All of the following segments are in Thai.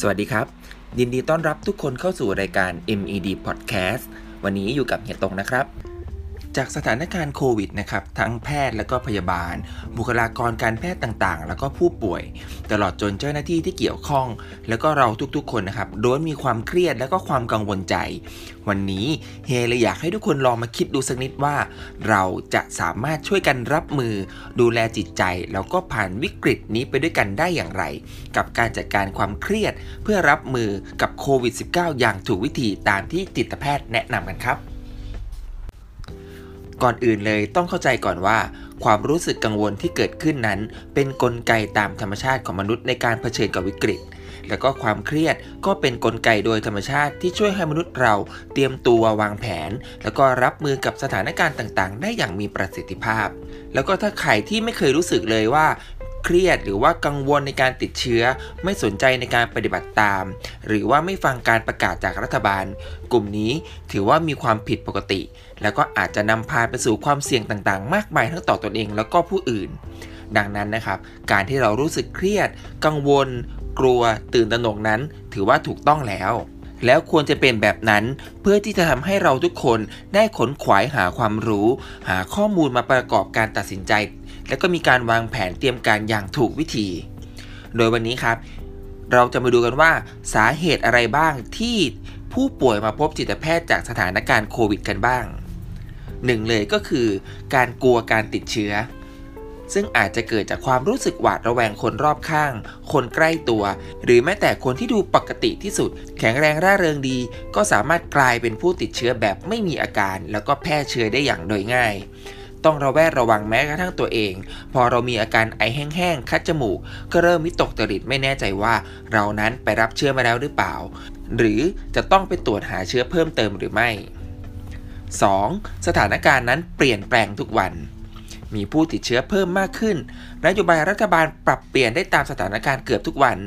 สวัสดีครับ ยินดีต้อนรับทุกคนเข้าสู่รายการ MED Podcast วันนี้อยู่กับเฮียตงนะครับ จากสถานการณ์โควิดนะครับทั้งแพทย์และก็พยาบาล บุคลากรการแพทย์ต่างๆ แล้วก็ผู้ป่วย ตลอดจนเจ้าหน้าที่ที่เกี่ยวข้อง แล้วก็เราทุกๆ คนนะครับล้วนมีความเครียดและก็ความกังวลใจ วันนี้เฮเลยอยากให้ทุกคนลองมาคิดดูสักนิดว่า เราจะสามารถช่วยกันรับมือ ดูแลจิตใจ แล้วก็ผ่านวิกฤตนี้ไปด้วยกันได้อย่างไร กับการจัดการความเครียดเพื่อรับมือกับโควิด -19 อย่างถูกวิธีตามที่จิตแพทย์แนะนำกันครับ ก่อนอื่นเลยต้องเข้าใจก่อนว่า ความรู้สึกกังวลที่เกิดขึ้นนั้น เป็นนกลไกตามธรรมชาติของมนุษย์ในการเผชิญกับวิกฤต แล้วก็ความเครียดก็เป็นนกลไกโดยธรรมชาติที่ช่วยให้มนุษย์เราเตรียมตัววางแผน แล้วก็รับมือกับสถานการณ์ต่างๆ ได้อย่างมีประสิทธิภาพ แล้วก็ถ้าใครที่ไม่เคยรู้สึกเลยว่า เครียดหรือว่ากังวลในการติดเชื้อ ไม่สนใจในการปฏิบัติตาม หรือว่าไม่ฟังการประกาศจากรัฐบาล กลุ่มนี้ถือว่ามีความผิดปกติ แล้วก็อาจจะนำพาไปสู่ความเสี่ยงต่างๆ มากมายทั้งต่อตนเองแล้วก็ผู้อื่น ดังนั้นนะครับ การที่เรารู้สึกเครียด กังวล กลัว ตื่นตระหนกนั้น ถือว่าถูกต้องแล้วแล้วควรจะเป็นแบบนั้นเพื่อที่จะทำให้เราทุกคนได้ขนขวายหาความรู้ หาข้อมูลมาประกอบการตัดสินใจ และก็มีการวางแผนเตรียมการอย่างถูกวิธี โดยวันนี้ครับ เราจะมาดูกันว่าสาเหตุอะไรบ้างที่ผู้ป่วยมาพบจิตแพทย์จากสถานการณ์โควิดกันบ้างหนึ่งเลยก็คือการกลัวการติดเชื้อ ซึ่งอาจจะเกิดจากความรู้สึกหวาดระแวงคนรอบข้าง คนใกล้ตัว หรือแม้แต่คนที่ดูปกติที่สุด แข็งแรงร่าเริงดี ก็สามารถกลายเป็นผู้ติดเชื้อแบบไม่มีอาการ แล้วก็แพร่เชื้อได้อย่างโดยง่าย ต้องระแวดระวังแม้กระทั่งตัวเอง พอเรามีอาการไอแห้งๆ คัดจมูก ก็เริ่มมิตกจริตไม่แน่ใจว่า เรานั้นไปรับเชื้อมาแล้วหรือเปล่า หรือจะต้องไปตรวจหาเชื้อเพิ่มเติมหรือไม่ 2. สถานการณ์นั้นเปลี่ยนแปลงทุกวัน มีผู้ติดเชื้อเพิ่มมากขึ้น นโยบายรัฐบาลปรับเปลี่ยนได้ตามสถานการณ์เกือบทุกวัน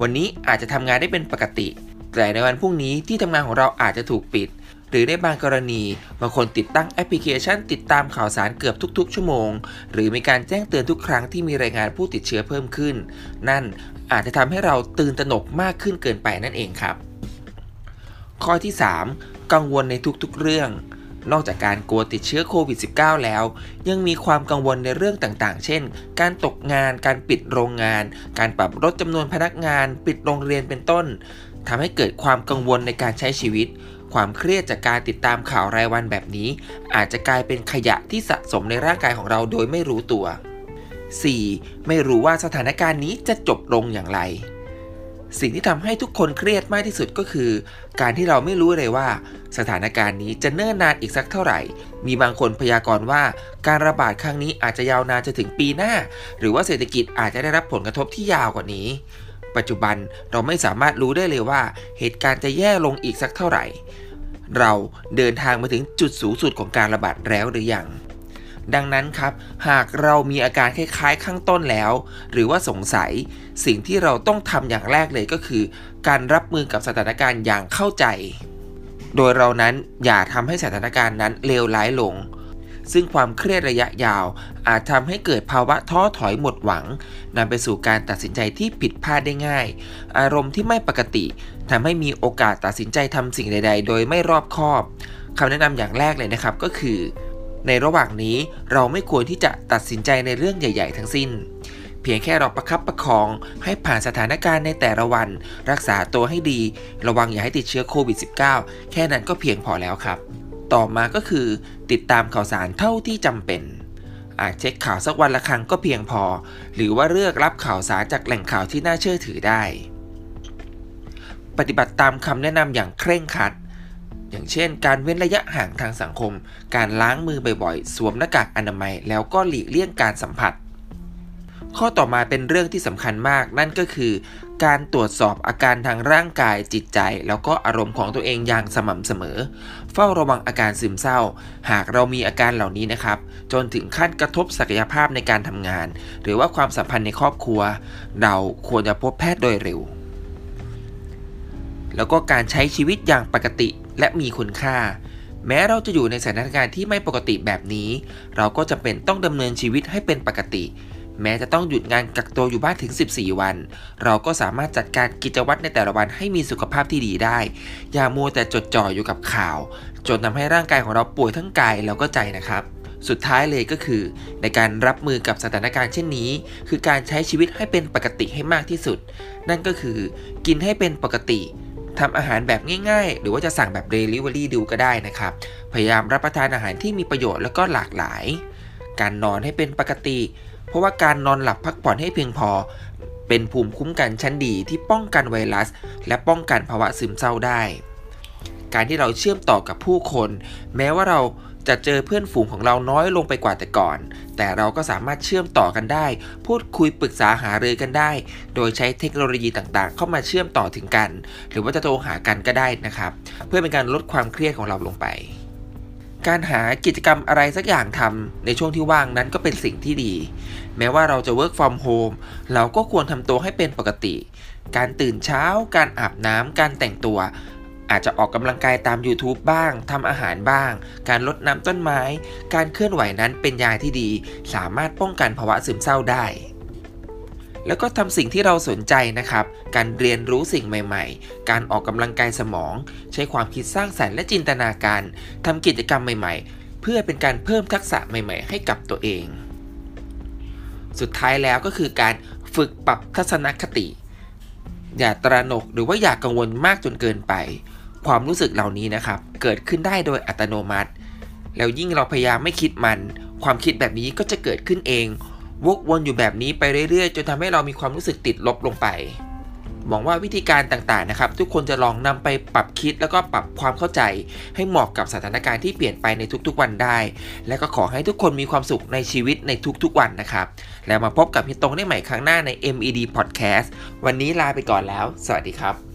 วันนี้อาจจะทำงานได้เป็นปกติ แต่ในวันพรุ่งนี้ที่ทำงานของเราอาจจะถูกปิด หรือในบางกรณีบางคนติดตั้งแอปพลิเคชัน ติดตามข่าวสารเกือบทุก ๆ ชั่วโมง หรือมีการแจ้งเตือนทุกครั้งที่มีรายงานผู้ติดเชื้อเพิ่มขึ้น นั่นอาจจะทำให้เราตื่นตระหนกมากขึ้นเกินไปนั่นเองครับ ข้อที่ 3 กังวลในทุกๆ เรื่อง นอกจากการกลัวติดเชื้อโควิด -19 แล้ว ยังมีความกังวลในเรื่องต่างๆ เช่น การตกงาน การปิดโรงงาน การปรับลดจำนวนพนักงาน ปิดโรงเรียนเป็นต้นทำให้เกิดความกังวลในการใช้ชีวิต ความเครียดจากการติดตามข่าวรายวันแบบนี้ อาจจะกลายเป็นขยะที่สะสมในร่างกายของเราโดยไม่รู้ตัว 4. ไม่รู้ว่าสถานการณ์นี้จะจบลงอย่างไร สิ่งที่ทำให้ทุกคนเครียดมากที่สุดก็คือ การที่เราไม่รู้เลยว่า สถานการณ์นี้จะเนิ่นนานอีกสักเท่าไหร่ มีบางคนพยากรณ์ว่า การระบาดครั้งนี้อาจจะยาวนานจะถึงปีหน้า หรือว่าเศรษฐกิจอาจจะได้รับผลกระทบที่ยาวกว่านี้ ปัจจุบันเราไม่สามารถรู้ได้เลยว่าเหตุการณ์จะแย่ลงอีกสักเท่าไหร่ เราเดินทางมาถึงจุดสูงสุดของการระบาดแล้วหรือยังดังนั้นครับ หากเรามีอาการคล้ายๆ ข้างต้นแล้ว หรือว่าสงสัย สิ่งที่เราต้องทำอย่างแรกเลยก็คือ การรับมือกับสถานการณ์อย่างเข้าใจ โดยเรานั้นอย่าทำให้สถานการณ์นั้นเลวร้ายลง ซึ่งความเครียดระยะยาว อาจทำให้เกิดภาวะท้อถอยหมดหวังนำไปสู่การตัดสินใจที่ผิดพลาดได้ง่าย อารมณ์ที่ไม่ปกติทำให้มีโอกาสตัดสินใจทำสิ่งใด ๆ โดยไม่รอบคอบคำแนะนำอย่างแรกเลยนะครับก็คือ ในระหว่างนี้เราไม่ควรที่จะตัดสินใจในเรื่องใหญ่ ๆ ทั้งสิ้นเพียงแค่เราประคับประคองให้ผ่านสถานการณ์ในแต่ละวัน รักษาตัวให้ดี ระวังอย่าให้ติดเชื้อโควิด -19 แค่นั้นก็เพียงพอแล้วครับ ต่อมาก็คือติดตามข่าวสารเท่าที่จำเป็นอาจเช็คข่าวสักวันละครั้งก็เพียงพอ หรือว่าเลือกรับข่าวสารจากแหล่งข่าวที่น่าเชื่อถือได้ ปฏิบัติตามคำแนะนำอย่างเคร่งครัด อย่างเช่น การเว้นระยะห่างทางสังคม การล้างมือบ่อยๆ สวมหน้ากากอนามัย แล้วก็หลีกเลี่ยงการสัมผัส ข้อต่อมาเป็นเรื่องที่สำคัญมากนั่นก็คือ การตรวจสอบอาการทางร่างกายจิตใจ แล้วก็อารมณ์ของตัวเองอย่างสม่ำเสมอ เฝ้าระวังอาการซึมเศร้า หากเรามีอาการเหล่านี้นะครับ จนถึงขั้นกระทบศักยภาพในการทำงาน หรือว่าความสัมพันธ์ในครอบครัว เราควรจะพบแพทย์โดยเร็ว แล้วก็การใช้ชีวิตอย่างปกติและมีคุณค่าแม้เราจะอยู่ในสถานการณ์ที่ไม่ปกติแบบนี้ เราก็จำเป็นต้องดำเนินชีวิตให้เป็นปกติ แม้จะต้องหยุดงานกักตัวอยู่บ้านถึง 14 วัน เราก็สามารถจัดการกิจวัตรในแต่ละวันให้มีสุขภาพที่ดีได้ อย่ามัวแต่จดจ่ออยู่กับข่าว จนทำให้ร่างกายของเราป่วยทั้งกายแล้วก็ใจนะครับสุดท้ายเลยก็คือ ในการรับมือกับสถานการณ์เช่นนี้ คือการใช้ชีวิตให้เป็นปกติให้มากที่สุด นั่นก็คือ กินให้เป็นปกติทำอาหารแบบง่ายๆ หรือว่าจะสั่งแบบ Delivery ดูก็ได้นะครับ พยายามรับประทานอาหารที่มีประโยชน์แล้วก็หลากหลาย การนอนให้เป็นปกติ เพราะว่าการนอนหลับพักผ่อนให้เพียงพอ เป็นภูมิคุ้มกันชั้นดีที่ป้องกันไวรัส และป้องกันภาวะซึมเศร้าได้ การที่เราเชื่อมต่อกับผู้คน แม้ว่าเราจะเจอเพื่อนฝูงของเราน้อยลงไปกว่าแต่ก่อน แต่เราก็สามารถเชื่อมต่อกันได้ พูดคุยปรึกษาหารือกันได้ โดยใช้เทคโนโลยีต่างๆ เข้ามาเชื่อมต่อถึงกัน หรือว่าจะโทรหากันก็ได้นะครับ เพื่อเป็นการลดความเครียดของเราลงไป การหากิจกรรมอะไรสักอย่างทำในช่วงที่ว่างนั้นก็เป็นสิ่งที่ดี แม้ว่าเราจะ work from home เราก็ควรทำตัวให้เป็นปกติ การตื่นเช้า การอาบน้ำการแต่งตัว อาจจะออกกำลังกายตาม YouTube บ้างทำอาหารบ้าง การลดน้ำต้นไม้ การเคลื่อนไหวนั้นเป็นยาที่ดี สามารถป้องกันภาวะซึมเศร้าได้ แล้วก็ทำสิ่งที่เราสนใจนะครับ การเรียนรู้สิ่งใหม่ ๆ การออกกำลังกายสมอง ใช้ความคิดสร้างสรรค์และจินตนาการทำกิจกรรมใหม่ ๆ เพื่อเป็นการเพิ่มทักษะใหม่ ๆ ให้กับตัวเอง สุดท้ายแล้วก็คือการฝึกปรับทัศนคติ อย่าตระหนกหรือว่าอย่ากังวลมากจนเกินไป ความรู้สึกเหล่านี้นะครับ เกิดขึ้นได้โดยอัตโนมัติ แล้วยิ่งเราพยายามไม่คิดมัน ความคิดแบบนี้ก็จะเกิดขึ้นเอง วกวนอยู่แบบนี้ไปเรื่อยๆ จนทำให้เรามีความรู้สึกติดลบลงไปหวังว่าวิธีการต่างๆนะครับ ทุกคนจะลองนำไปปรับคิดแล้วก็ปรับความเข้าใจ ให้เหมาะกับสถานการณ์ที่เปลี่ยนไปในทุกๆวันได้ และก็ขอให้ทุกคนมีความสุขในชีวิตในทุกๆวันนะครับ แล้วมาพบกับพี่ตรงได้ใหม่ครั้งหน้าใน MED Podcast วันนี้ลาไปก่อนแล้ว สวัสดีครับ